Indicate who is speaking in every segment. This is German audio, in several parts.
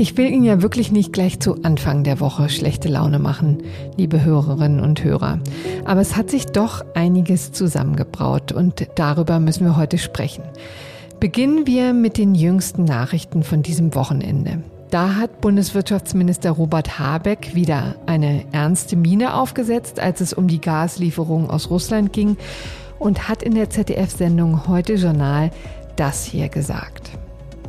Speaker 1: Ich will Ihnen ja wirklich nicht gleich zu Anfang der Woche schlechte Laune machen, liebe Hörerinnen und Hörer. Aber es hat sich doch einiges zusammengebraut und darüber müssen wir heute sprechen. Beginnen wir mit den jüngsten Nachrichten von diesem Wochenende. Da hat Bundeswirtschaftsminister Robert Habeck wieder eine ernste Miene aufgesetzt, als es um die Gaslieferungen aus Russland ging und hat in der ZDF-Sendung Heute Journal das hier gesagt.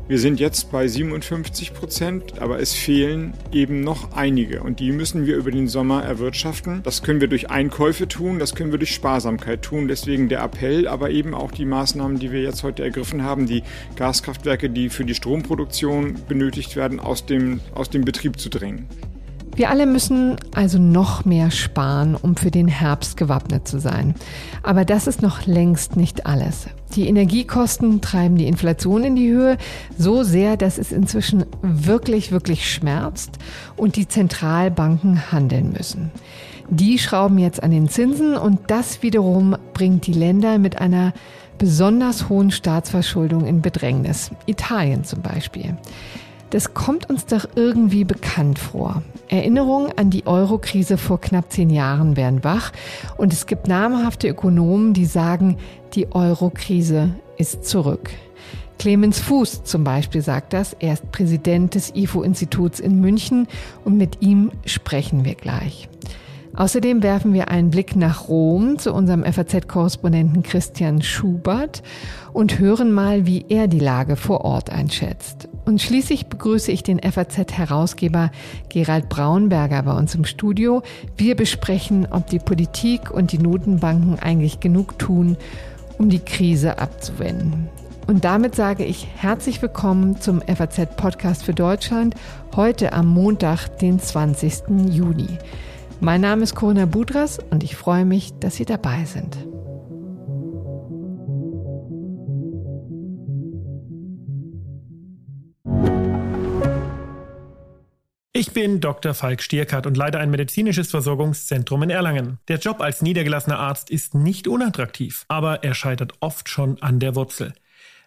Speaker 2: Wir sind jetzt bei 57 Prozent, aber es fehlen eben noch einige und die müssen wir über den Sommer erwirtschaften. Das können wir durch Einkäufe tun, das können wir durch Sparsamkeit tun. Deswegen der Appell, aber eben auch die Maßnahmen, die wir jetzt heute ergriffen haben, die Gaskraftwerke, die für die Stromproduktion benötigt werden, aus dem, aus dem Betrieb zu drängen.
Speaker 1: Wir alle müssen also noch mehr sparen, um für den Herbst gewappnet zu sein. Aber das ist noch längst nicht alles. Die Energiekosten treiben die Inflation in die Höhe so sehr, dass es inzwischen wirklich, wirklich schmerzt und die Zentralbanken handeln müssen. Die schrauben jetzt an den Zinsen und das wiederum bringt die Länder mit einer besonders hohen Staatsverschuldung in Bedrängnis. Italien zum Beispiel. Das kommt uns doch irgendwie bekannt vor. Erinnerungen an die Euro-Krise vor knapp zehn Jahren werden wach und es gibt namhafte Ökonomen, die sagen, die Euro-Krise ist zurück. Clemens Fuß zum Beispiel sagt das. Er ist Präsident des IFO-Instituts in München und mit ihm sprechen wir gleich. Außerdem werfen wir einen Blick nach Rom zu unserem FAZ-Korrespondenten Christian Schubert und hören mal, wie er die Lage vor Ort einschätzt. Und schließlich begrüße ich den FAZ-Herausgeber Gerald Braunberger bei uns im Studio. Wir besprechen, ob die Politik und die Notenbanken eigentlich genug tun, um die Krise abzuwenden. Und damit sage ich herzlich willkommen zum FAZ-Podcast für Deutschland, heute am Montag, den 20. Juni. Mein Name ist Corona Budras und ich freue mich, dass Sie dabei sind.
Speaker 3: Ich bin Dr. Falk Stierkart und leite ein medizinisches Versorgungszentrum in Erlangen. Der Job als niedergelassener Arzt ist nicht unattraktiv, aber er scheitert oft schon an der Wurzel.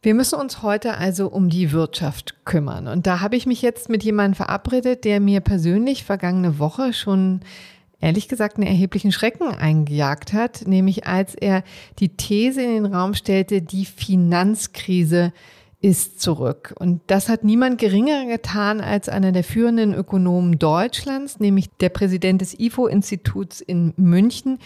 Speaker 1: Wir müssen uns heute also um die Wirtschaft kümmern. Und da habe ich mich jetzt mit jemandem verabredet, der mir persönlich vergangene Woche schon ehrlich gesagt einen erheblichen Schrecken eingejagt hat, nämlich als er die These in den Raum stellte, die Finanzkrise ist zurück. Und das hat niemand geringer getan als einer der führenden Ökonomen Deutschlands, nämlich der Präsident des IFO-Instituts in München,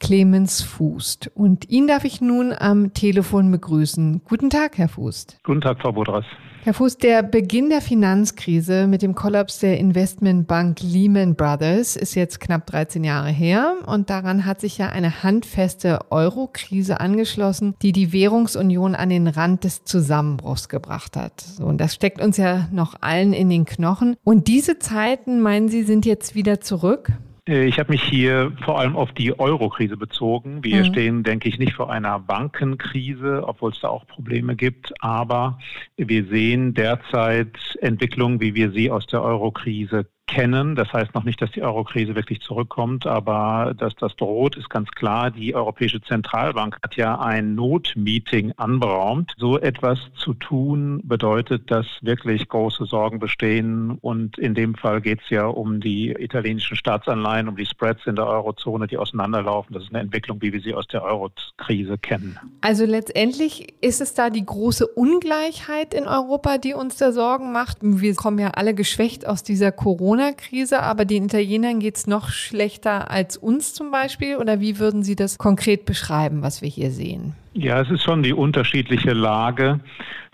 Speaker 1: Clemens Fußt. Und ihn darf ich nun am Telefon begrüßen. Guten Tag, Herr Fußt.
Speaker 4: Guten Tag, Frau Budras.
Speaker 1: Herr Fuß, der Beginn der Finanzkrise mit dem Kollaps der Investmentbank Lehman Brothers ist jetzt knapp 13 Jahre her und daran hat sich ja eine handfeste Euro-Krise angeschlossen, die die Währungsunion an den Rand des Zusammenbruchs gebracht hat. So, und das steckt uns ja noch allen in den Knochen. Und diese Zeiten, meinen Sie, sind jetzt wieder zurück?
Speaker 4: Äh, ich habe mich hier vor allem auf die Euro-Krise bezogen. Wir mhm. stehen, denke ich, nicht vor einer Bankenkrise, obwohl es da auch Probleme gibt. Aber wir sehen derzeit Entwicklungen, wie wir sie aus der Euro-Krise kennen. Das heißt noch nicht, dass die Euro-Krise wirklich zurückkommt, aber dass das droht, ist ganz klar. Die Europäische Zentralbank hat ja ein Notmeeting anberaumt. So etwas zu tun bedeutet, dass wirklich große Sorgen bestehen. Und in dem Fall geht es ja um die italienischen Staatsanleihen, um die Spreads in der Eurozone, die auseinanderlaufen. Das ist eine Entwicklung, wie wir sie aus der Euro-Krise kennen.
Speaker 1: Also letztendlich ist es da die große Ungleichheit in Europa, die uns da Sorgen macht. Wir kommen ja alle geschwächt aus dieser Corona Corona-Krise, aber den Italienern geht es noch schlechter als uns zum Beispiel? Oder wie würden Sie das konkret beschreiben, was wir hier sehen?
Speaker 4: Ja, es ist schon die unterschiedliche Lage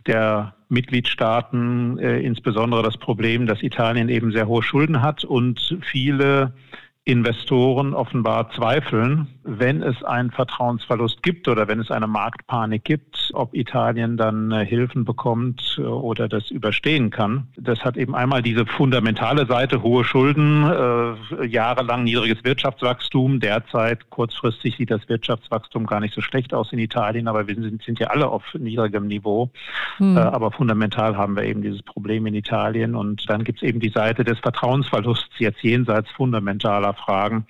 Speaker 4: der Mitgliedstaaten, äh, insbesondere das Problem, dass Italien eben sehr hohe Schulden hat und viele Investoren offenbar zweifeln, wenn es einen Vertrauensverlust gibt oder wenn es eine Marktpanik gibt, ob Italien dann äh, Hilfen bekommt äh, oder das überstehen kann. Das hat eben einmal diese fundamentale Seite, hohe Schulden, äh, jahrelang niedriges Wirtschaftswachstum. Derzeit kurzfristig sieht das Wirtschaftswachstum gar nicht so schlecht aus in Italien, aber wir sind, sind ja alle auf niedrigem Niveau. Hm. Äh, aber fundamental haben wir eben dieses Problem in Italien. Und dann gibt es eben die Seite des Vertrauensverlusts jetzt jenseits fundamentaler Fragen.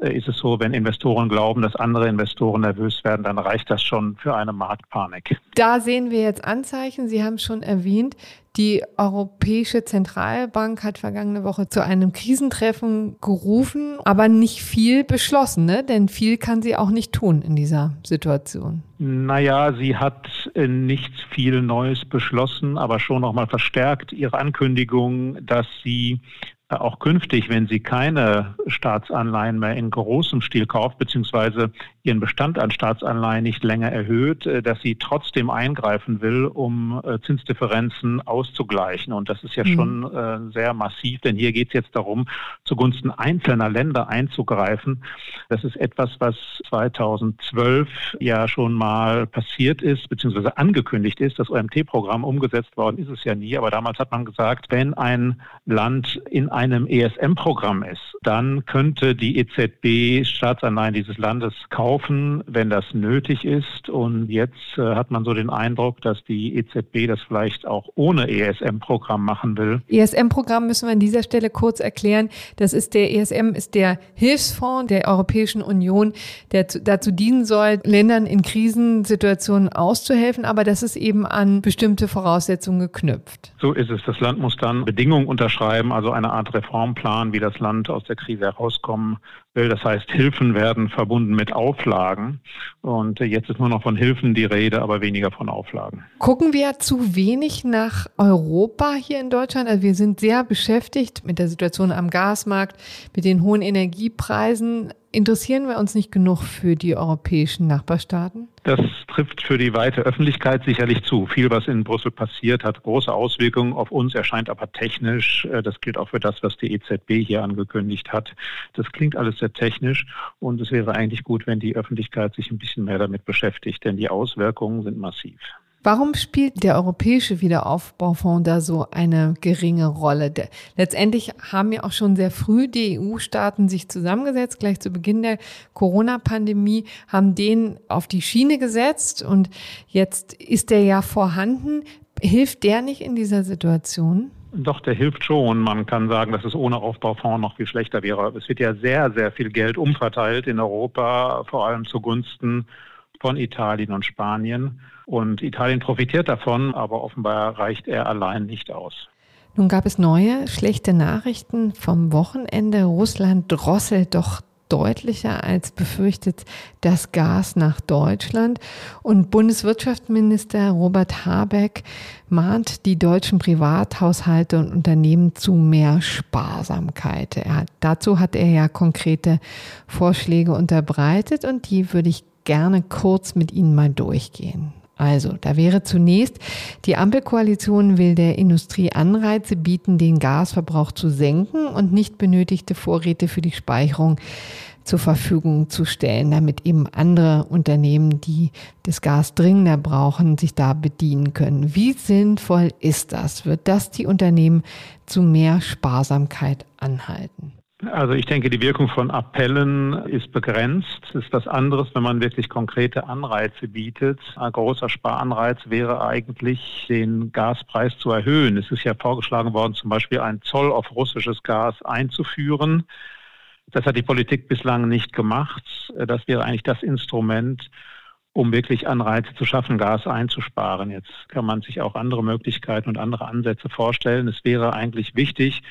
Speaker 4: Äh, ist es so, wenn Investoren glauben, dass andere Investoren nervös werden, dann reicht das schon für eine Marktpanik.
Speaker 1: Da sehen wir jetzt Anzeichen. Sie haben schon erwähnt, die Europäische Zentralbank hat vergangene Woche zu einem Krisentreffen gerufen, aber nicht viel beschlossen, ne? denn viel kann sie auch nicht tun in dieser Situation.
Speaker 4: Naja, sie hat äh, nicht viel Neues beschlossen, aber schon nochmal verstärkt ihre Ankündigung, dass sie auch künftig, wenn sie keine Staatsanleihen mehr in großem Stil kauft, beziehungsweise ihren Bestand an Staatsanleihen nicht länger erhöht, äh, dass sie trotzdem eingreifen will, um äh, Zinsdifferenzen auszugleichen. Und das ist ja mhm. schon äh, sehr massiv, denn hier geht es jetzt darum, zugunsten einzelner Länder einzugreifen. Das ist etwas, was 2012 ja schon mal passiert ist, beziehungsweise angekündigt ist. Das OMT-Programm umgesetzt worden ist es ja nie, aber damals hat man gesagt, wenn ein Land in einem ESM-Programm ist, dann könnte die EZB Staatsanleihen dieses Landes kaufen, wenn das nötig ist. Und jetzt äh, hat man so den Eindruck, dass die EZB das vielleicht auch ohne ESM-Programm machen will.
Speaker 1: ESM-Programm müssen wir an dieser Stelle kurz erklären. Das ist der ESM ist der Hilfsfonds der Europäischen Union, der zu, dazu dienen soll, Ländern in Krisensituationen auszuhelfen, aber das ist eben an bestimmte Voraussetzungen geknüpft.
Speaker 4: So ist es. Das Land muss dann Bedingungen unterschreiben, also eine Art Reformplan, wie das Land aus der Krise herauskommen. Das heißt, Hilfen werden verbunden mit Auflagen. Und jetzt ist nur noch von Hilfen die Rede, aber weniger von Auflagen.
Speaker 1: Gucken wir zu wenig nach Europa hier in Deutschland? Also wir sind sehr beschäftigt mit der Situation am Gasmarkt, mit den hohen Energiepreisen. Interessieren wir uns nicht genug für die europäischen Nachbarstaaten?
Speaker 4: Das trifft für die weite Öffentlichkeit sicherlich zu. Viel, was in Brüssel passiert, hat große Auswirkungen auf uns, erscheint aber technisch. Äh, das gilt auch für das, was die EZB hier angekündigt hat. Das klingt alles sehr technisch und es wäre eigentlich gut, wenn die Öffentlichkeit sich ein bisschen mehr damit beschäftigt, denn die Auswirkungen sind massiv.
Speaker 1: Warum spielt der Europäische Wiederaufbaufonds da so eine geringe Rolle? Letztendlich haben ja auch schon sehr früh die EU-Staaten sich zusammengesetzt, gleich zu Beginn der Corona-Pandemie, haben den auf die Schiene gesetzt und jetzt ist der ja vorhanden. Hilft der nicht in dieser Situation?
Speaker 4: Doch, der hilft schon. Man kann sagen, dass es ohne Aufbaufonds noch viel schlechter wäre. Es wird ja sehr, sehr viel Geld umverteilt in Europa, vor allem zugunsten von Italien und Spanien. Und Italien profitiert davon, aber offenbar reicht er allein nicht aus.
Speaker 1: Nun gab es neue schlechte Nachrichten vom Wochenende. Russland drosselt doch deutlicher als befürchtet das Gas nach Deutschland. Und Bundeswirtschaftsminister Robert Habeck mahnt die deutschen Privathaushalte und Unternehmen zu mehr Sparsamkeit. Er dazu hat er ja konkrete Vorschläge unterbreitet und die würde ich gerne kurz mit Ihnen mal durchgehen. Also, da wäre zunächst, die Ampelkoalition will der Industrie Anreize bieten, den Gasverbrauch zu senken und nicht benötigte Vorräte für die Speicherung zur Verfügung zu stellen, damit eben andere Unternehmen, die das Gas dringender brauchen, sich da bedienen können. Wie sinnvoll ist das? Wird das die Unternehmen zu mehr Sparsamkeit anhalten?
Speaker 4: Also ich denke, die Wirkung von Appellen ist begrenzt. Es ist was anderes, wenn man wirklich konkrete Anreize bietet. Ein großer Sparanreiz wäre eigentlich, den Gaspreis zu erhöhen. Es ist ja vorgeschlagen worden, zum Beispiel einen Zoll auf russisches Gas einzuführen. Das hat die Politik bislang nicht gemacht. Das wäre eigentlich das Instrument, um wirklich Anreize zu schaffen, Gas einzusparen. Jetzt kann man sich auch andere Möglichkeiten und andere Ansätze vorstellen. Es wäre eigentlich wichtig,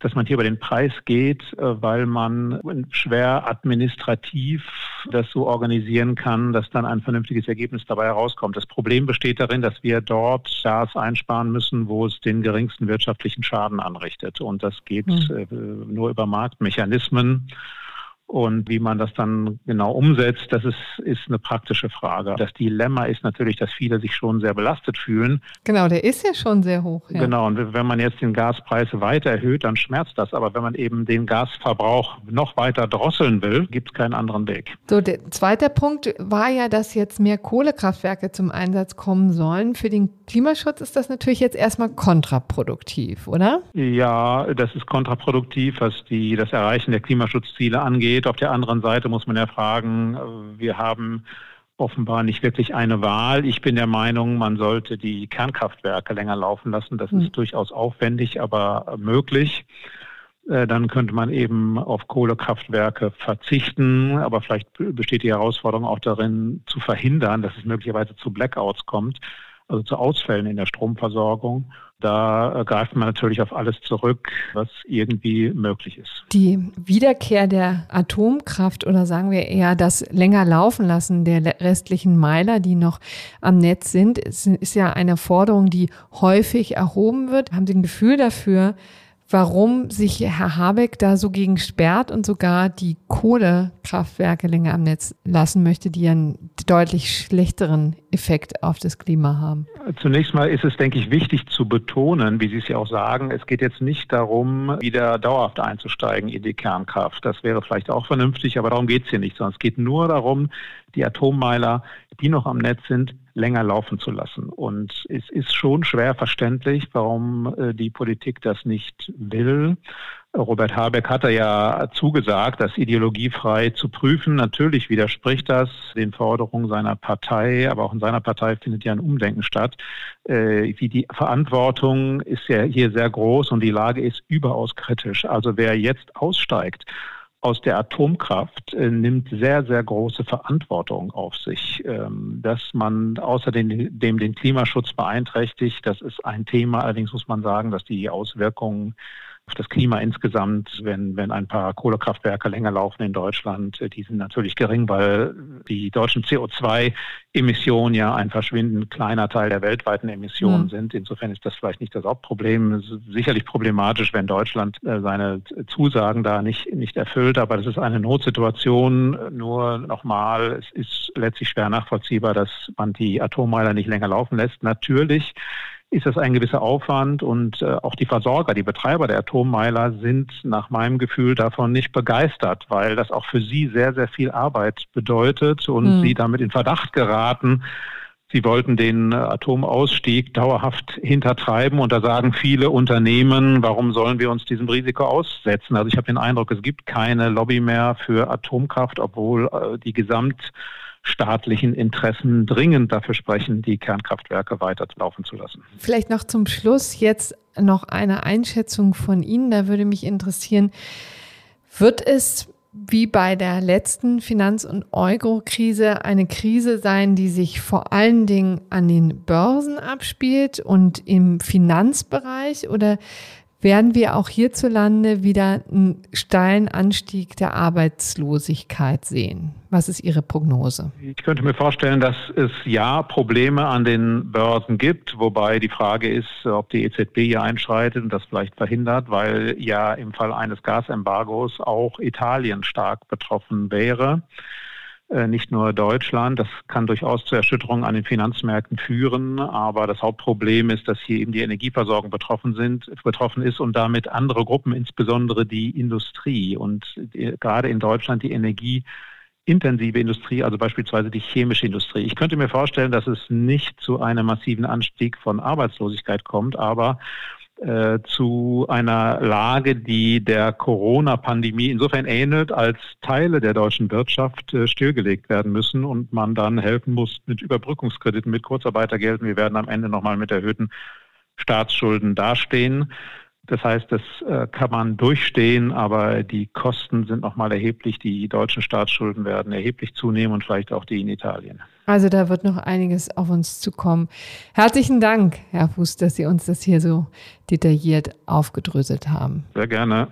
Speaker 4: dass man hier über den Preis geht, äh, weil man schwer administrativ das so organisieren kann, dass dann ein vernünftiges Ergebnis dabei herauskommt. Das Problem besteht darin, dass wir dort Gas einsparen müssen, wo es den geringsten wirtschaftlichen Schaden anrichtet. Und das geht mhm. nur über Marktmechanismen. Und wie man das dann genau umsetzt, das ist, ist eine praktische Frage. Das Dilemma ist natürlich, dass viele sich schon sehr belastet fühlen.
Speaker 1: Genau, der ist ja schon sehr hoch. Ja.
Speaker 4: Genau, und wenn man jetzt den Gaspreis weiter erhöht, dann schmerzt das. Aber wenn man eben den Gasverbrauch noch weiter drosseln will, gibt es keinen anderen Weg.
Speaker 1: So, der zweite Punkt war ja, dass jetzt mehr Kohlekraftwerke zum Einsatz kommen sollen. Für den Klimaschutz ist das natürlich jetzt erstmal kontraproduktiv, oder?
Speaker 4: Ja, das ist kontraproduktiv, was die, das Erreichen der Klimaschutzziele angeht geht. Auf der anderen Seite muss man ja fragen, äh, wir haben offenbar nicht wirklich eine Wahl. Ich bin der Meinung, man sollte die Kernkraftwerke länger laufen lassen. Das ist mhm. durchaus aufwendig, aber möglich. Äh, dann könnte man eben auf Kohlekraftwerke verzichten, aber vielleicht besteht die Herausforderung auch darin, zu verhindern, dass es möglicherweise zu Blackouts kommt, also zu Ausfällen in der Stromversorgung. Da greift man natürlich auf alles zurück, was irgendwie möglich ist.
Speaker 1: Die Wiederkehr der Atomkraft oder sagen wir eher das länger laufen lassen der restlichen Meiler, die noch am Netz sind, ist, ist ja eine Forderung, die häufig erhoben wird. Haben Sie ein Gefühl dafür, warum sich Herr Habeck da so gegen sperrt und sogar die Kohlekraftwerke länger am Netz lassen möchte, die einen deutlich schlechteren Effekt auf das Klima haben.
Speaker 4: Zunächst mal ist es, denke ich, wichtig zu betonen, wie Sie es ja auch sagen, es geht jetzt nicht darum, wieder dauerhaft einzusteigen in die Kernkraft. Das wäre vielleicht auch vernünftig, aber darum geht es hier nicht, sondern es geht nur darum, die Atommeiler, die noch am Netz sind, länger laufen zu lassen. Und es ist schon schwer verständlich, warum äh, die Politik das nicht will. Robert Habeck hatte ja zugesagt, das ideologiefrei zu prüfen. Natürlich widerspricht das den Forderungen seiner Partei, aber auch in seiner Partei findet ja ein Umdenken statt. Äh, wie die Verantwortung ist ja hier sehr groß und die Lage ist überaus kritisch. Also wer jetzt aussteigt aus der Atomkraft äh, nimmt sehr, sehr große Verantwortung auf sich. Ähm, dass man außerdem dem den Klimaschutz beeinträchtigt, das ist ein Thema. Allerdings muss man sagen, dass die Auswirkungen auf das Klima insgesamt, wenn, wenn ein paar Kohlekraftwerke länger laufen in Deutschland, äh, die sind natürlich gering, weil die deutschen CO2-Emissionen ja ein verschwindend kleiner Teil der weltweiten Emissionen mhm. sind. Insofern ist das vielleicht nicht das Hauptproblem. Es ist sicherlich problematisch, wenn Deutschland äh, seine Zusagen da nicht, nicht erfüllt, aber das ist eine Notsituation. Nur nochmal, es ist letztlich schwer nachvollziehbar, dass man die Atommeiler nicht länger laufen lässt. Natürlich ist das ein gewisser Aufwand und äh, auch die Versorger, die Betreiber der Atommeiler sind nach meinem Gefühl davon nicht begeistert, weil das auch für sie sehr, sehr viel Arbeit bedeutet und mhm. sie damit in Verdacht geraten, Sie wollten den äh, Atomausstieg dauerhaft hintertreiben und da sagen viele Unternehmen, warum sollen wir uns diesem Risiko aussetzen? Also ich habe den Eindruck, es gibt keine Lobby mehr für Atomkraft, obwohl äh, die Gesamt staatlichen Interessen dringend dafür sprechen, die Kernkraftwerke weiterlaufen zu lassen.
Speaker 1: Vielleicht noch zum Schluss jetzt noch eine Einschätzung von Ihnen. Da würde mich interessieren, wird es wie bei der letzten Finanz- und Euro-Krise eine Krise sein, die sich vor allen Dingen an den Börsen abspielt und im Finanzbereich? Oder werden wir auch hierzulande wieder einen steilen Anstieg der Arbeitslosigkeit sehen? Was ist Ihre Prognose?
Speaker 4: Ich könnte mir vorstellen, dass es ja Probleme an den Börsen gibt, wobei die Frage ist, ob die EZB hier einschreitet und das vielleicht verhindert, weil ja im Fall eines Gasembargos auch Italien stark betroffen wäre. Äh, nicht nur Deutschland. Das kann durchaus zu Erschütterungen an den Finanzmärkten führen. Aber das Hauptproblem ist, dass hier eben die Energieversorgung betroffen sind, betroffen ist und damit andere Gruppen, insbesondere die Industrie und die, gerade in Deutschland die energieintensive Industrie, also beispielsweise die chemische Industrie. Ich könnte mir vorstellen, dass es nicht zu einem massiven Anstieg von Arbeitslosigkeit kommt, aber äh, zu einer Lage, die der Corona-Pandemie insofern ähnelt, als Teile der deutschen Wirtschaft äh, stillgelegt werden müssen und man dann helfen muss mit Überbrückungskrediten, mit Kurzarbeitergeld. Wir werden am Ende nochmal mit erhöhten Staatsschulden dastehen. Das heißt, das äh, kann man durchstehen, aber die Kosten sind nochmal erheblich. Die deutschen Staatsschulden werden erheblich zunehmen und vielleicht auch die in Italien.
Speaker 1: Also da wird noch einiges auf uns zukommen. Herzlichen Dank, Herr Fuß, dass Sie uns das hier so detailliert aufgedröselt haben.
Speaker 4: Sehr gerne.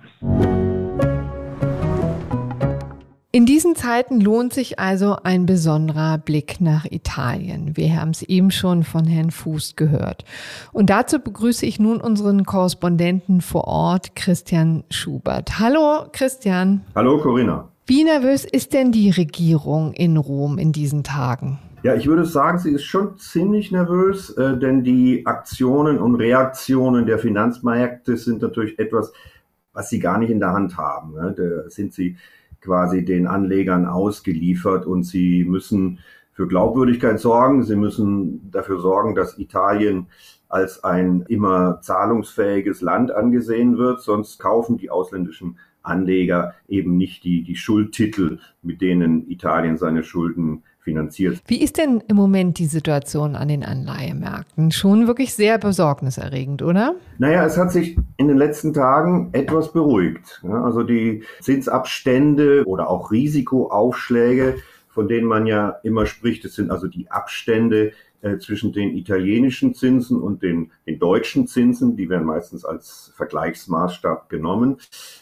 Speaker 1: In diesen Zeiten lohnt sich also ein besonderer Blick nach Italien. Wir haben es eben schon von Herrn Fuß gehört. Und dazu begrüße ich nun unseren Korrespondenten vor Ort, Christian Schubert. Hallo, Christian.
Speaker 5: Hallo, Corinna.
Speaker 1: Wie nervös ist denn die Regierung in Rom in diesen Tagen?
Speaker 5: Ja, ich würde sagen, sie ist schon ziemlich nervös, äh, denn die Aktionen und Reaktionen der Finanzmärkte sind natürlich etwas, was sie gar nicht in der Hand haben. Ne? Da sind sie quasi den Anlegern ausgeliefert und sie müssen für Glaubwürdigkeit sorgen. Sie müssen dafür sorgen, dass Italien als ein immer zahlungsfähiges Land angesehen wird, sonst kaufen die ausländischen Anleger eben nicht die, die Schuldtitel, mit denen Italien seine Schulden finanziert.
Speaker 1: Wie ist denn im Moment die Situation an den Anleihemärkten? Schon wirklich sehr besorgniserregend, oder?
Speaker 5: Naja, es hat sich in den letzten Tagen etwas beruhigt. Also die Zinsabstände oder auch Risikoaufschläge, von denen man ja immer spricht, das sind also die Abstände äh, zwischen den italienischen Zinsen und den, den deutschen Zinsen, die werden meistens als Vergleichsmaßstab genommen.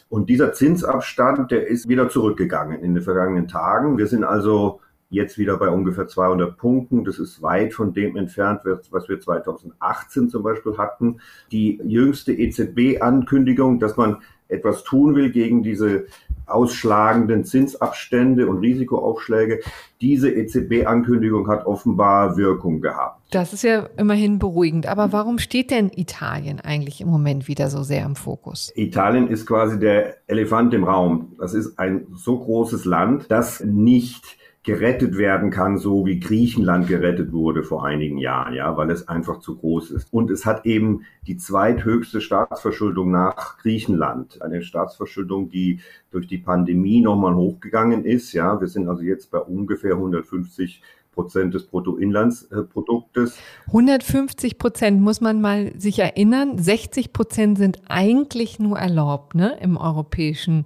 Speaker 5: Und dieser Zinsabstand, der ist wieder zurückgegangen in den vergangenen Tagen. Wir sind also jetzt wieder bei ungefähr 200 Punkten. Das ist weit von dem entfernt, was wir 2018 zum Beispiel hatten. Die jüngste EZB-Ankündigung, dass man etwas tun will gegen diese ausschlagenden Zinsabstände und Risikoaufschläge. Diese EZB-Ankündigung hat offenbar Wirkung gehabt.
Speaker 1: Das ist ja immerhin beruhigend. Aber warum steht denn Italien eigentlich im Moment wieder so sehr im Fokus?
Speaker 5: Italien ist quasi der Elefant im Raum. Das ist ein so großes Land, das nicht gerettet werden kann, so wie Griechenland gerettet wurde vor einigen Jahren, ja, weil es einfach zu groß ist. Und es hat eben die zweithöchste Staatsverschuldung nach Griechenland. Eine Staatsverschuldung, die durch die Pandemie nochmal hochgegangen ist, ja. Wir sind also jetzt bei ungefähr 150 Prozent des Bruttoinlandsproduktes.
Speaker 1: 150 Prozent muss man mal sich erinnern. 60 Prozent sind eigentlich nur erlaubt, ne, im europäischen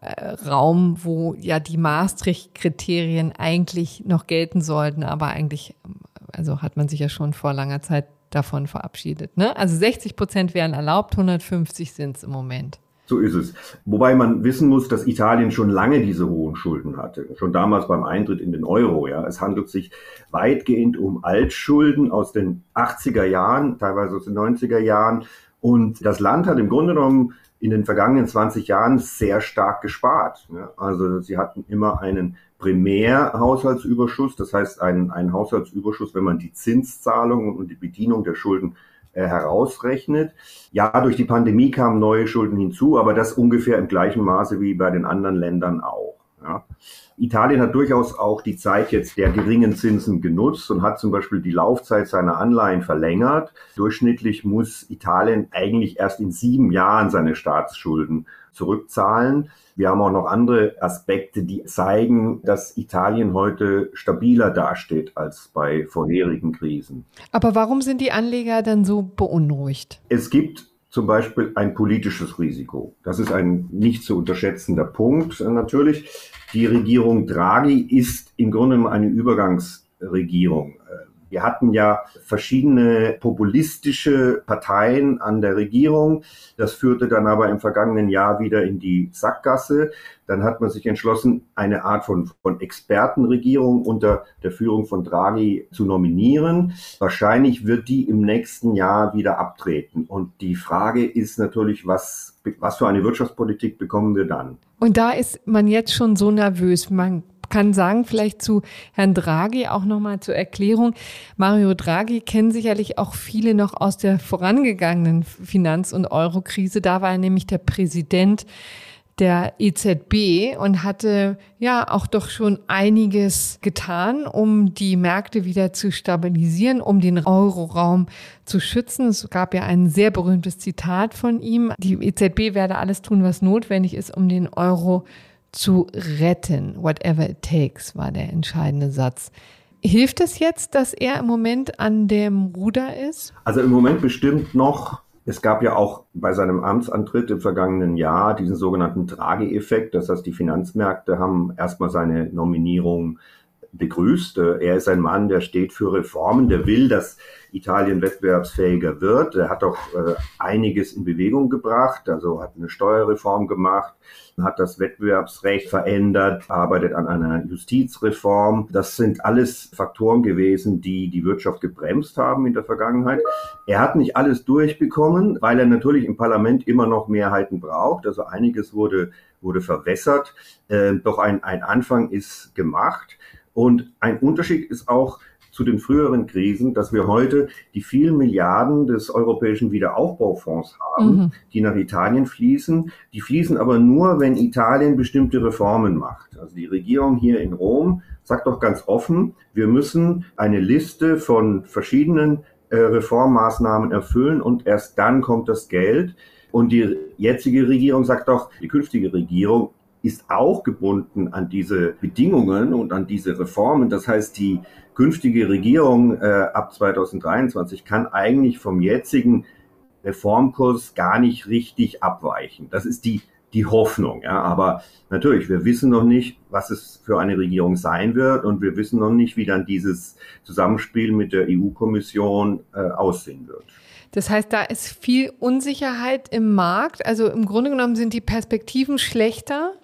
Speaker 1: äh, Raum, wo ja die Maastricht-Kriterien eigentlich noch gelten sollten, aber eigentlich, also hat man sich ja schon vor langer Zeit davon verabschiedet. Ne? Also 60 Prozent wären erlaubt, 150 sind es im Moment.
Speaker 5: So ist es. Wobei man wissen muss, dass Italien schon lange diese hohen Schulden hatte. Schon damals beim Eintritt in den Euro. Ja. Es handelt sich weitgehend um Altschulden aus den 80er Jahren, teilweise aus den 90er Jahren. Und das Land hat im Grunde genommen in den vergangenen 20 Jahren sehr stark gespart. Also sie hatten immer einen Primärhaushaltsüberschuss, das heißt einen, einen Haushaltsüberschuss, wenn man die Zinszahlungen und die Bedienung der Schulden äh, herausrechnet. Ja, durch die Pandemie kamen neue Schulden hinzu, aber das ungefähr im gleichen Maße wie bei den anderen Ländern auch. Ja. Italien hat durchaus auch die Zeit jetzt der geringen Zinsen genutzt und hat zum Beispiel die Laufzeit seiner Anleihen verlängert. Durchschnittlich muss Italien eigentlich erst in sieben Jahren seine Staatsschulden zurückzahlen. Wir haben auch noch andere Aspekte, die zeigen, dass Italien heute stabiler dasteht als bei vorherigen Krisen.
Speaker 1: Aber warum sind die Anleger dann so beunruhigt?
Speaker 5: Es gibt zum Beispiel ein politisches Risiko. Das ist ein nicht zu unterschätzender Punkt natürlich. Die Regierung Draghi ist im Grunde eine Übergangsregierung. Wir hatten ja verschiedene populistische Parteien an der Regierung. Das führte dann aber im vergangenen Jahr wieder in die Sackgasse. Dann hat man sich entschlossen, eine Art von, von Expertenregierung unter der Führung von Draghi zu nominieren. Wahrscheinlich wird die im nächsten Jahr wieder abtreten. Und die Frage ist natürlich, was, was für eine Wirtschaftspolitik bekommen wir dann?
Speaker 1: Und da ist man jetzt schon so nervös. Man kann sagen, vielleicht zu Herrn Draghi auch nochmal zur Erklärung. Mario Draghi kennen sicherlich auch viele noch aus der vorangegangenen Finanz- und Eurokrise. Da war er nämlich der Präsident der EZB und hatte ja auch doch schon einiges getan, um die Märkte wieder zu stabilisieren, um den Euroraum zu schützen. Es gab ja ein sehr berühmtes Zitat von ihm. Die EZB werde alles tun, was notwendig ist, um den Euro zu retten. Whatever it takes war der entscheidende Satz. Hilft es jetzt, dass er im Moment an dem Ruder ist?
Speaker 5: Also im Moment bestimmt noch. Es gab ja auch bei seinem Amtsantritt im vergangenen Jahr diesen sogenannten Trage-Effekt. Das heißt, die Finanzmärkte haben erstmal seine Nominierung begrüßt. Er ist ein Mann, der steht für Reformen, der will, dass Italien wettbewerbsfähiger wird. Er hat auch äh, einiges in Bewegung gebracht, also hat eine Steuerreform gemacht, hat das Wettbewerbsrecht verändert, arbeitet an einer Justizreform. Das sind alles Faktoren gewesen, die die Wirtschaft gebremst haben in der Vergangenheit. Er hat nicht alles durchbekommen, weil er natürlich im Parlament immer noch Mehrheiten braucht. Also einiges wurde wurde verwässert. Äh, doch ein, ein Anfang ist gemacht. Und ein Unterschied ist auch, zu den früheren Krisen, dass wir heute die vielen Milliarden des Europäischen Wiederaufbaufonds haben, mhm. die nach Italien fließen. Die fließen aber nur, wenn Italien bestimmte Reformen macht. Also die Regierung hier in Rom sagt doch ganz offen, wir müssen eine Liste von verschiedenen äh, Reformmaßnahmen erfüllen und erst dann kommt das Geld. Und die jetzige Regierung sagt doch, die künftige Regierung ist auch gebunden an diese Bedingungen und an diese Reformen. Das heißt, die künftige Regierung äh, ab 2023 kann eigentlich vom jetzigen Reformkurs gar nicht richtig abweichen. Das ist die, die Hoffnung. Ja. Aber natürlich, wir wissen noch nicht, was es für eine Regierung sein wird und wir wissen noch nicht, wie dann dieses Zusammenspiel mit der EU-Kommission äh, aussehen wird.
Speaker 1: Das heißt, da ist viel Unsicherheit im Markt. Also im Grunde genommen sind die Perspektiven schlechter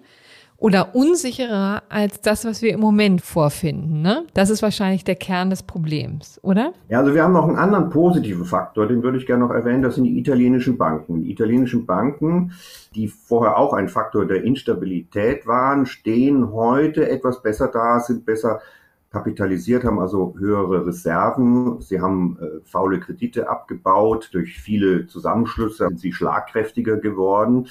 Speaker 1: oder unsicherer als das, was wir im Moment vorfinden. Ne? Das ist wahrscheinlich der Kern des Problems, oder?
Speaker 5: Ja, also wir haben noch einen anderen positiven Faktor, den würde ich gerne noch erwähnen, das sind die italienischen Banken. Die italienischen Banken, die vorher auch ein Faktor der Instabilität waren, stehen heute etwas besser da, sind besser kapitalisiert, haben also höhere Reserven. Sie haben äh, faule Kredite abgebaut. Durch viele Zusammenschlüsse sind sie schlagkräftiger geworden.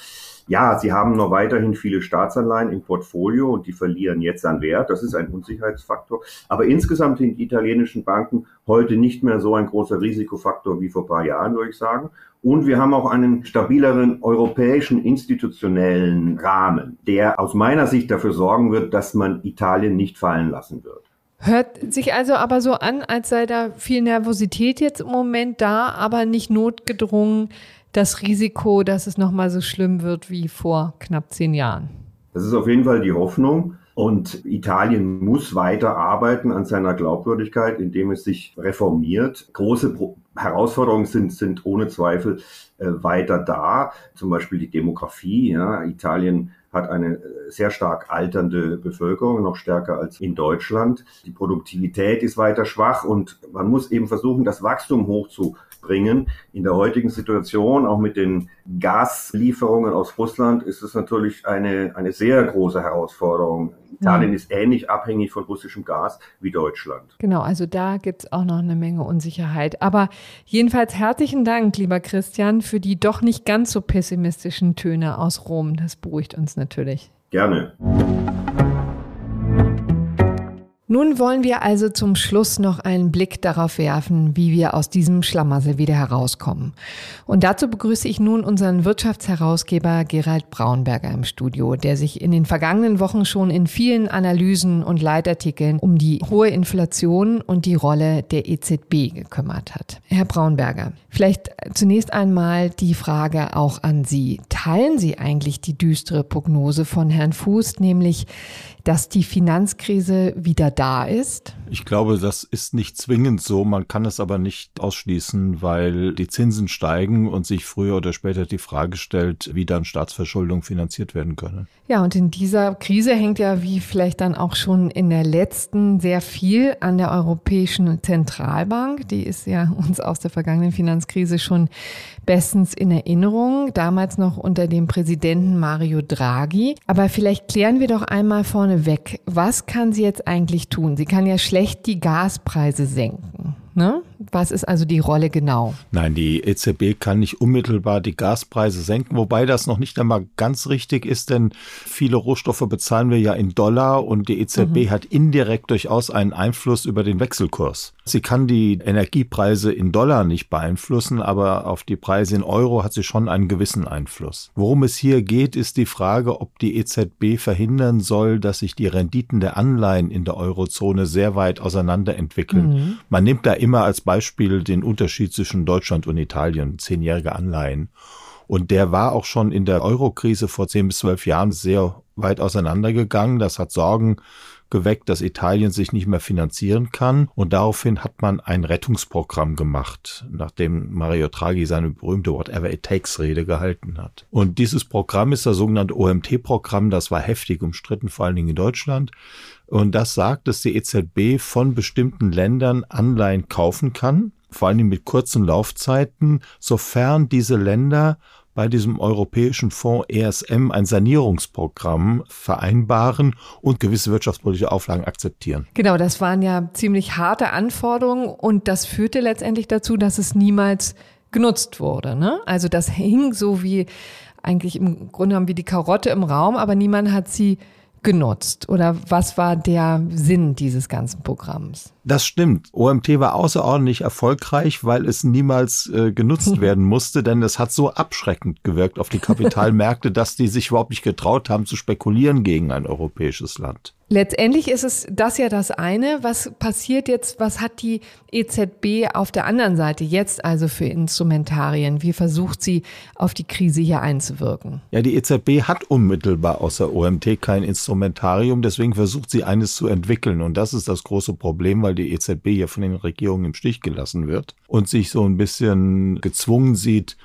Speaker 5: Ja, sie haben noch weiterhin viele Staatsanleihen im Portfolio und die verlieren jetzt an Wert. Das ist ein Unsicherheitsfaktor. Aber insgesamt sind die italienischen Banken heute nicht mehr so ein großer Risikofaktor wie vor paar Jahren, würde ich sagen. Und wir haben auch einen stabileren europäischen institutionellen Rahmen, der aus meiner Sicht dafür sorgen wird, dass man Italien nicht fallen lassen wird.
Speaker 1: Hört sich also aber so an, als sei da viel Nervosität jetzt im Moment da, aber nicht notgedrungen das Risiko, dass es nochmal so schlimm wird wie vor knapp zehn Jahren.
Speaker 5: Das ist auf jeden Fall die Hoffnung. Und Italien muss weiter arbeiten an seiner Glaubwürdigkeit, indem es sich reformiert. Große Pro Herausforderungen sind, sind ohne Zweifel äh, weiter da. Zum Beispiel die Demografie. Ja. Italien hat eine äh, sehr stark alternde Bevölkerung, noch stärker als in Deutschland. Die Produktivität ist weiter schwach und man muss eben versuchen, das Wachstum hochzubringen. In der heutigen Situation, auch mit den Gaslieferungen aus Russland, ist es natürlich eine, eine sehr große Herausforderung. Italien ja. ist ähnlich abhängig von russischem Gas wie Deutschland.
Speaker 1: Genau, also da gibt es auch noch eine Menge Unsicherheit. Aber jedenfalls herzlichen Dank, lieber Christian, für die doch nicht ganz so pessimistischen Töne aus Rom. Das beruhigt uns natürlich.
Speaker 5: Gerne.
Speaker 1: Nun wollen wir also zum Schluss noch einen Blick darauf werfen, wie wir aus diesem Schlamassel wieder herauskommen. Und dazu begrüße ich nun unseren Wirtschaftsherausgeber Gerald Braunberger im Studio, der sich in den vergangenen Wochen schon in vielen Analysen und Leitartikeln um die hohe Inflation und die Rolle der EZB gekümmert hat. Herr Braunberger, vielleicht zunächst einmal die Frage auch an Sie. Teilen Sie eigentlich die düstere Prognose von Herrn Fuß, nämlich dass die Finanzkrise wieder da ist?
Speaker 6: Ich glaube, das ist nicht zwingend so. Man kann es aber nicht ausschließen, weil die Zinsen steigen und sich früher oder später die Frage stellt, wie dann Staatsverschuldung finanziert werden können.
Speaker 1: Ja, und in dieser Krise hängt ja, wie vielleicht dann auch schon in der letzten, sehr viel an der Europäischen Zentralbank. Die ist ja uns aus der vergangenen Finanzkrise schon bestens in Erinnerung, damals noch unter dem Präsidenten Mario Draghi. Aber vielleicht klären wir doch einmal vorneweg, was kann sie jetzt eigentlich tun? Sie kann ja schlecht die Gaspreise senken. Ne? Was ist also die Rolle genau?
Speaker 6: Nein, die EZB kann nicht unmittelbar die Gaspreise senken, wobei das noch nicht einmal ganz richtig ist, denn viele Rohstoffe bezahlen wir ja in Dollar und die EZB mhm. hat indirekt durchaus einen Einfluss über den Wechselkurs. Sie kann die Energiepreise in Dollar nicht beeinflussen, aber auf die Preise in Euro hat sie schon einen gewissen Einfluss. Worum es hier geht, ist die Frage, ob die EZB verhindern soll, dass sich die Renditen der Anleihen in der Eurozone sehr weit auseinander entwickeln. Mhm. Man nimmt da immer als Beispiel den Unterschied zwischen Deutschland und Italien, zehnjährige Anleihen. Und der war auch schon in der Eurokrise vor zehn bis zwölf Jahren sehr weit auseinandergegangen. Das hat Sorgen geweckt, dass Italien sich nicht mehr finanzieren kann. Und daraufhin hat man ein Rettungsprogramm gemacht, nachdem Mario Draghi seine berühmte Whatever It Takes Rede gehalten hat. Und dieses Programm ist das sogenannte OMT-Programm. Das war heftig umstritten, vor allen Dingen in Deutschland. Und das sagt, dass die EZB von bestimmten Ländern Anleihen kaufen kann, vor allem mit kurzen Laufzeiten, sofern diese Länder bei diesem europäischen Fonds ESM ein Sanierungsprogramm vereinbaren und gewisse wirtschaftspolitische Auflagen akzeptieren.
Speaker 1: Genau, das waren ja ziemlich harte Anforderungen und das führte letztendlich dazu, dass es niemals genutzt wurde. Ne? Also das hing so wie eigentlich im Grunde haben wir die Karotte im Raum, aber niemand hat sie genutzt? Oder was war der Sinn dieses ganzen Programms?
Speaker 6: Das stimmt. OMT war außerordentlich erfolgreich, weil es niemals äh, genutzt werden musste, denn es hat so abschreckend gewirkt auf die Kapitalmärkte, dass die sich überhaupt nicht getraut haben zu spekulieren gegen ein europäisches Land.
Speaker 1: Letztendlich ist es das ja das eine. Was passiert jetzt? Was hat die EZB auf der anderen Seite jetzt also für Instrumentarien? Wie versucht sie auf die Krise hier einzuwirken?
Speaker 6: Ja, die EZB hat unmittelbar außer OMT kein Instrumentarium. Deswegen versucht sie eines zu entwickeln. Und das ist das große Problem, weil die EZB hier von den Regierungen im Stich gelassen wird und sich so ein bisschen gezwungen sieht,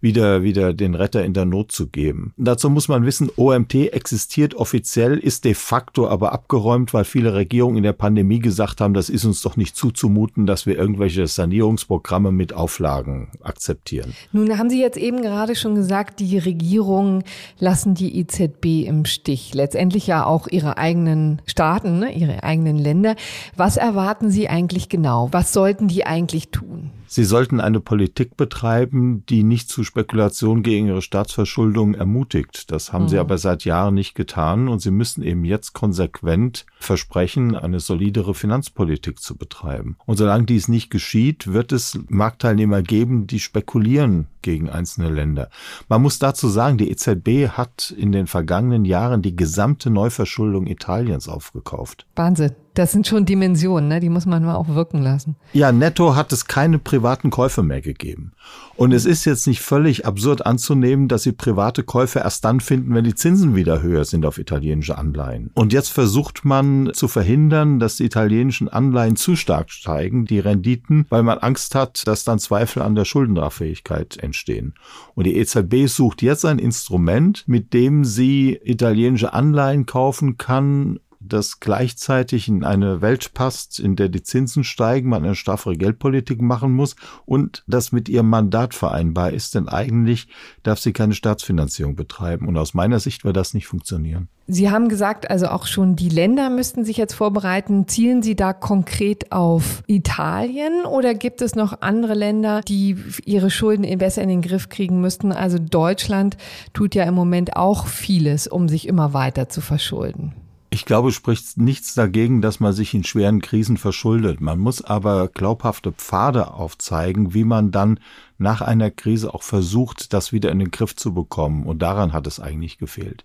Speaker 6: wieder, wieder den Retter in der Not zu geben. Dazu muss man wissen, OMT existiert offiziell, ist de facto aber abgeräumt, weil viele Regierungen in der Pandemie gesagt haben, das ist uns doch nicht zuzumuten, dass wir irgendwelche Sanierungsprogramme mit Auflagen akzeptieren.
Speaker 1: Nun haben Sie jetzt eben gerade schon gesagt, die Regierungen lassen die EZB im Stich. Letztendlich ja auch ihre eigenen Staaten, ne, ihre eigenen Länder. Was erwarten Sie eigentlich genau? Was sollten die eigentlich tun?
Speaker 6: Sie sollten eine Politik betreiben, die nicht zu Spekulation gegen ihre Staatsverschuldung ermutigt. Das haben mhm. sie aber seit Jahren nicht getan und sie müssen eben jetzt konsequent versprechen, eine solidere Finanzpolitik zu betreiben. Und solange dies nicht geschieht, wird es Marktteilnehmer geben, die spekulieren gegen einzelne Länder. Man muss dazu sagen, die EZB hat in den vergangenen Jahren die gesamte Neuverschuldung Italiens aufgekauft.
Speaker 1: Wahnsinn. Das sind schon Dimensionen, ne? die muss man mal auch wirken lassen.
Speaker 6: Ja, netto hat es keine privaten Käufe mehr gegeben. Und es ist jetzt nicht völlig absurd anzunehmen, dass sie private Käufe erst dann finden, wenn die Zinsen wieder höher sind auf italienische Anleihen. Und jetzt versucht man zu verhindern, dass die italienischen Anleihen zu stark steigen, die Renditen, weil man Angst hat, dass dann Zweifel an der Schuldentragfähigkeit entstehen. Und die EZB sucht jetzt ein Instrument, mit dem sie italienische Anleihen kaufen kann, das gleichzeitig in eine Welt passt, in der die Zinsen steigen, man eine straffere Geldpolitik machen muss und das mit ihrem Mandat vereinbar ist, denn eigentlich darf sie keine Staatsfinanzierung betreiben. Und aus meiner Sicht wird das nicht funktionieren.
Speaker 1: Sie haben gesagt, also auch schon die Länder müssten sich jetzt vorbereiten. Zielen Sie da konkret auf Italien oder gibt es noch andere Länder, die ihre Schulden besser in den Griff kriegen müssten? Also Deutschland tut ja im Moment auch vieles, um sich immer weiter zu verschulden.
Speaker 6: Ich glaube, spricht nichts dagegen, dass man sich in schweren Krisen verschuldet. Man muss aber glaubhafte Pfade aufzeigen, wie man dann nach einer Krise auch versucht, das wieder in den Griff zu bekommen. Und daran hat es eigentlich gefehlt.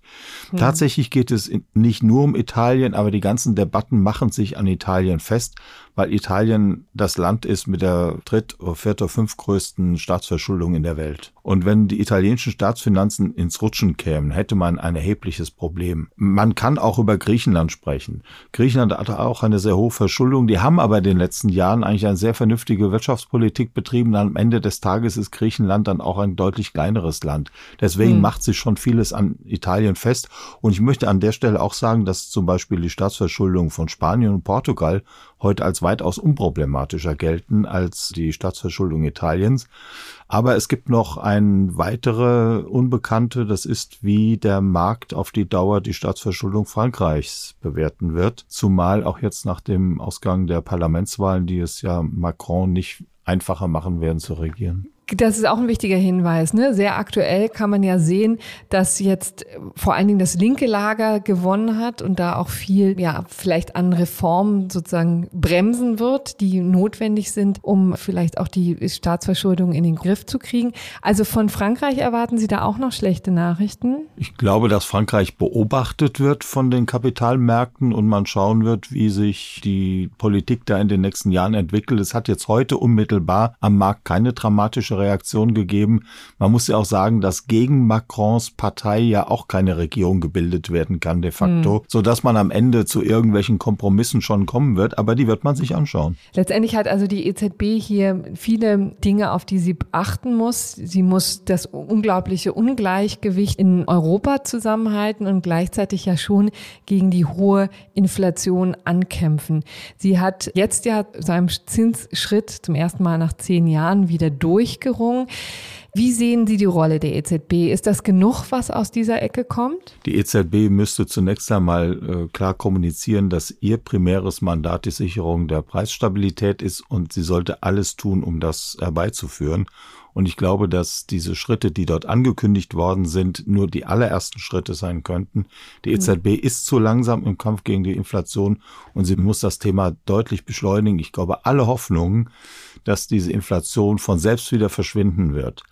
Speaker 6: Mhm. Tatsächlich geht es nicht nur um Italien, aber die ganzen Debatten machen sich an Italien fest, weil Italien das Land ist mit der dritt-, viert- oder fünftgrößten Staatsverschuldung in der Welt. Und wenn die italienischen Staatsfinanzen ins Rutschen kämen, hätte man ein erhebliches Problem. Man kann auch über Griechenland sprechen. Griechenland hat auch eine sehr hohe Verschuldung. Die haben aber in den letzten Jahren eigentlich eine sehr vernünftige Wirtschaftspolitik betrieben. Am Ende des Tages Tages ist Griechenland dann auch ein deutlich kleineres Land. Deswegen hm. macht sich schon vieles an Italien fest. Und ich möchte an der Stelle auch sagen, dass zum Beispiel die Staatsverschuldung von Spanien und Portugal heute als weitaus unproblematischer gelten als die Staatsverschuldung Italiens. Aber es gibt noch ein weitere Unbekannte, das ist, wie der Markt auf die Dauer die Staatsverschuldung Frankreichs bewerten wird. Zumal auch jetzt nach dem Ausgang der Parlamentswahlen, die es ja Macron nicht einfacher machen werden zu regieren.
Speaker 1: Das ist auch ein wichtiger Hinweis. Ne? Sehr aktuell kann man ja sehen, dass jetzt vor allen Dingen das linke Lager gewonnen hat und da auch viel, ja, vielleicht an Reformen sozusagen bremsen wird, die notwendig sind, um vielleicht auch die Staatsverschuldung in den Griff zu kriegen. Also von Frankreich erwarten Sie da auch noch schlechte Nachrichten?
Speaker 6: Ich glaube, dass Frankreich beobachtet wird von den Kapitalmärkten und man schauen wird, wie sich die Politik da in den nächsten Jahren entwickelt. Es hat jetzt heute unmittelbar am Markt keine dramatische politische Reaktion gegeben. Man muss ja auch sagen, dass gegen Macrons Partei ja auch keine Regierung gebildet werden kann de facto, mhm. so dass man am Ende zu irgendwelchen Kompromissen schon kommen wird, aber die wird man sich anschauen.
Speaker 1: Letztendlich hat also die EZB hier viele Dinge, auf die sie achten muss. Sie muss das unglaubliche Ungleichgewicht in Europa zusammenhalten und gleichzeitig ja schon gegen die hohe Inflation ankämpfen. Sie hat jetzt ja seinem Zinsschritt zum ersten Mal nach zehn Jahren wieder durch durchgerungen. Wie sehen Sie die Rolle der EZB? Ist das genug, was aus dieser Ecke kommt?
Speaker 6: Die EZB müsste zunächst einmal äh, klar kommunizieren, dass ihr primäres Mandat die Sicherung der Preisstabilität ist und sie sollte alles tun, um das herbeizuführen. Und ich glaube, dass diese Schritte, die dort angekündigt worden sind, nur die allerersten Schritte sein könnten. Die mhm. EZB ist zu langsam im Kampf gegen die Inflation und sie muss das Thema deutlich beschleunigen. Ich glaube, alle Hoffnungen, dass diese Inflation von selbst wieder verschwinden wird,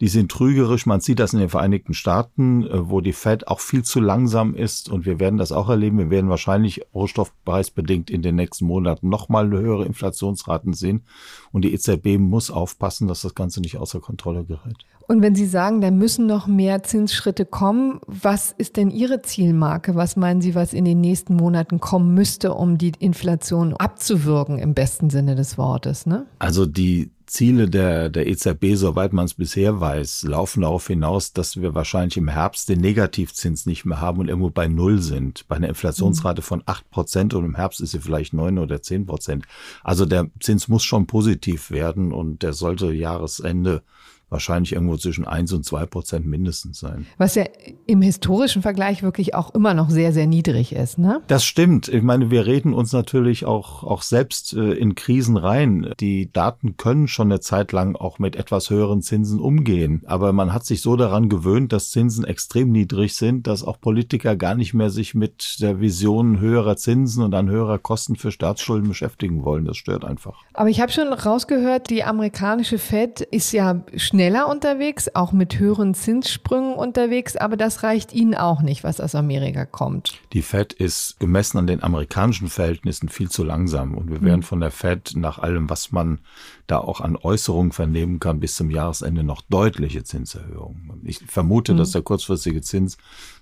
Speaker 6: die sind trügerisch. Man sieht das in den Vereinigten Staaten, äh, wo die Fed auch viel zu langsam ist. Und wir werden das auch erleben. Wir werden wahrscheinlich rohstoffpreisbedingt in den nächsten Monaten nochmal höhere Inflationsraten sehen. Und die EZB muss aufpassen, dass das Ganze nicht außer Kontrolle gerät.
Speaker 1: Und wenn Sie sagen, da müssen noch mehr Zinsschritte kommen, was ist denn Ihre Zielmarke? Was meinen Sie, was in den nächsten Monaten kommen müsste, um die Inflation abzuwürgen im besten Sinne des Wortes? Ne?
Speaker 6: Also die Ziele der, der EZB, soweit man es bisher weiß, laufen darauf hinaus, dass wir wahrscheinlich im Herbst den Negativzins nicht mehr haben und irgendwo bei Null sind. Bei einer Inflationsrate von acht Prozent und im Herbst ist sie vielleicht neun oder zehn Prozent. Also der Zins muss schon positiv werden und der sollte Jahresende wahrscheinlich irgendwo zwischen eins und zwei Prozent mindestens sein.
Speaker 1: Was ja im historischen Vergleich wirklich auch immer noch sehr, sehr niedrig ist, ne?
Speaker 6: Das stimmt. Ich meine, wir reden uns natürlich auch, auch selbst äh, in Krisen rein. Die Daten können schon eine Zeit lang auch mit etwas höheren Zinsen umgehen. Aber man hat sich so daran gewöhnt, dass Zinsen extrem niedrig sind, dass auch Politiker gar nicht mehr sich mit der Vision höherer Zinsen und dann höherer Kosten für Staatsschulden beschäftigen wollen. Das stört einfach.
Speaker 1: Aber ich habe schon rausgehört, die amerikanische Fed ist ja schneller unterwegs, auch mit höheren Zinssprüngen unterwegs, aber das reicht Ihnen auch nicht, was aus Amerika kommt.
Speaker 6: Die Fed ist gemessen an den amerikanischen Verhältnissen viel zu langsam und wir werden hm. von der Fed nach allem, was man da auch an Äußerungen vernehmen kann, bis zum Jahresende noch deutliche Zinserhöhungen. Ich vermute, mhm. dass der kurzfristige Zins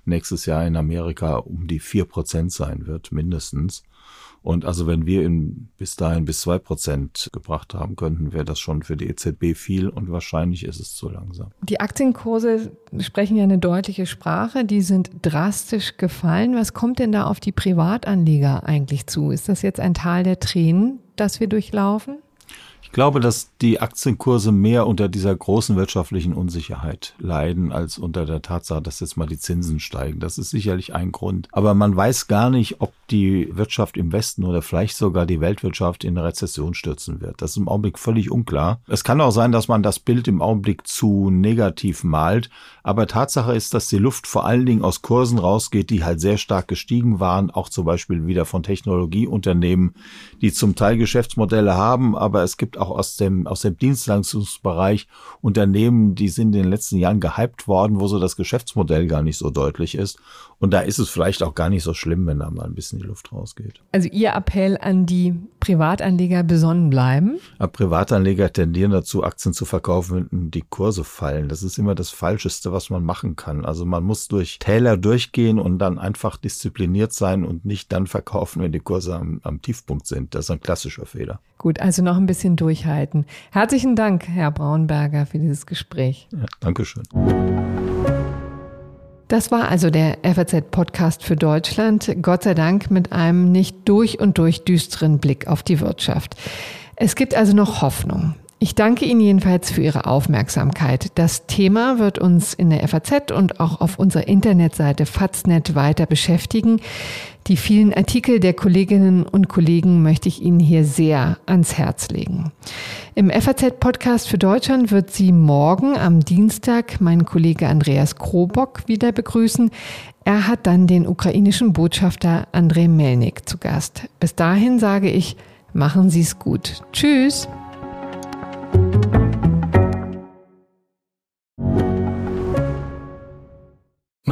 Speaker 6: nächstes Jahr in Amerika um die vier Prozent sein wird, mindestens. Und also wenn wir ihn bis dahin bis zwei Prozent gebracht haben könnten, wäre das schon für die EZB viel und wahrscheinlich ist es zu langsam.
Speaker 1: Die Aktienkurse sprechen ja eine deutliche Sprache. Die sind drastisch gefallen. Was kommt denn da auf die Privatanleger eigentlich zu? Ist das jetzt ein Tal der Tränen, das wir durchlaufen?
Speaker 6: glaube, dass die Aktienkurse mehr unter dieser großen wirtschaftlichen Unsicherheit leiden, als unter der Tatsache, dass jetzt mal die Zinsen steigen. Das ist sicherlich ein Grund. Aber man weiß gar nicht, ob die Wirtschaft im Westen oder vielleicht sogar die Weltwirtschaft in eine Rezession stürzen wird. Das ist im Augenblick völlig unklar. Es kann auch sein, dass man das Bild im Augenblick zu negativ malt. Aber Tatsache ist, dass die Luft vor allen Dingen aus Kursen rausgeht, die halt sehr stark gestiegen waren. Auch zum Beispiel wieder von Technologieunternehmen, die zum Teil Geschäftsmodelle haben. Aber es gibt auch aus dem, aus dem Dienstleistungsbereich Unternehmen, die sind in den letzten Jahren gehypt worden, wo so das Geschäftsmodell gar nicht so deutlich ist. Und da ist es vielleicht auch gar nicht so schlimm, wenn da mal ein bisschen die Luft rausgeht.
Speaker 1: Also Ihr Appell an die Privatanleger besonnen bleiben?
Speaker 6: Aber Privatanleger tendieren dazu, Aktien zu verkaufen, wenn die Kurse fallen. Das ist immer das Falscheste, was man machen kann. Also man muss durch Täler durchgehen und dann einfach diszipliniert sein und nicht dann verkaufen, wenn die Kurse am, am Tiefpunkt sind. Das ist ein klassischer Fehler.
Speaker 1: Gut, also noch ein bisschen durchhalten. Herzlichen Dank, Herr Braunberger, für dieses Gespräch.
Speaker 6: Ja, Dankeschön.
Speaker 1: Das war also der FAZ-Podcast für Deutschland, Gott sei Dank mit einem nicht durch und durch düsteren Blick auf die Wirtschaft. Es gibt also noch Hoffnung. Ich danke Ihnen jedenfalls für Ihre Aufmerksamkeit. Das Thema wird uns in der FAZ und auch auf unserer Internetseite Faznet weiter beschäftigen. Die vielen Artikel der Kolleginnen und Kollegen möchte ich Ihnen hier sehr ans Herz legen. Im FAZ-Podcast für Deutschland wird Sie morgen am Dienstag mein Kollege Andreas Krobock wieder begrüßen. Er hat dann den ukrainischen Botschafter Andrei Melnik zu Gast. Bis dahin sage ich, machen Sie es gut. Tschüss.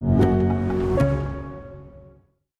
Speaker 7: you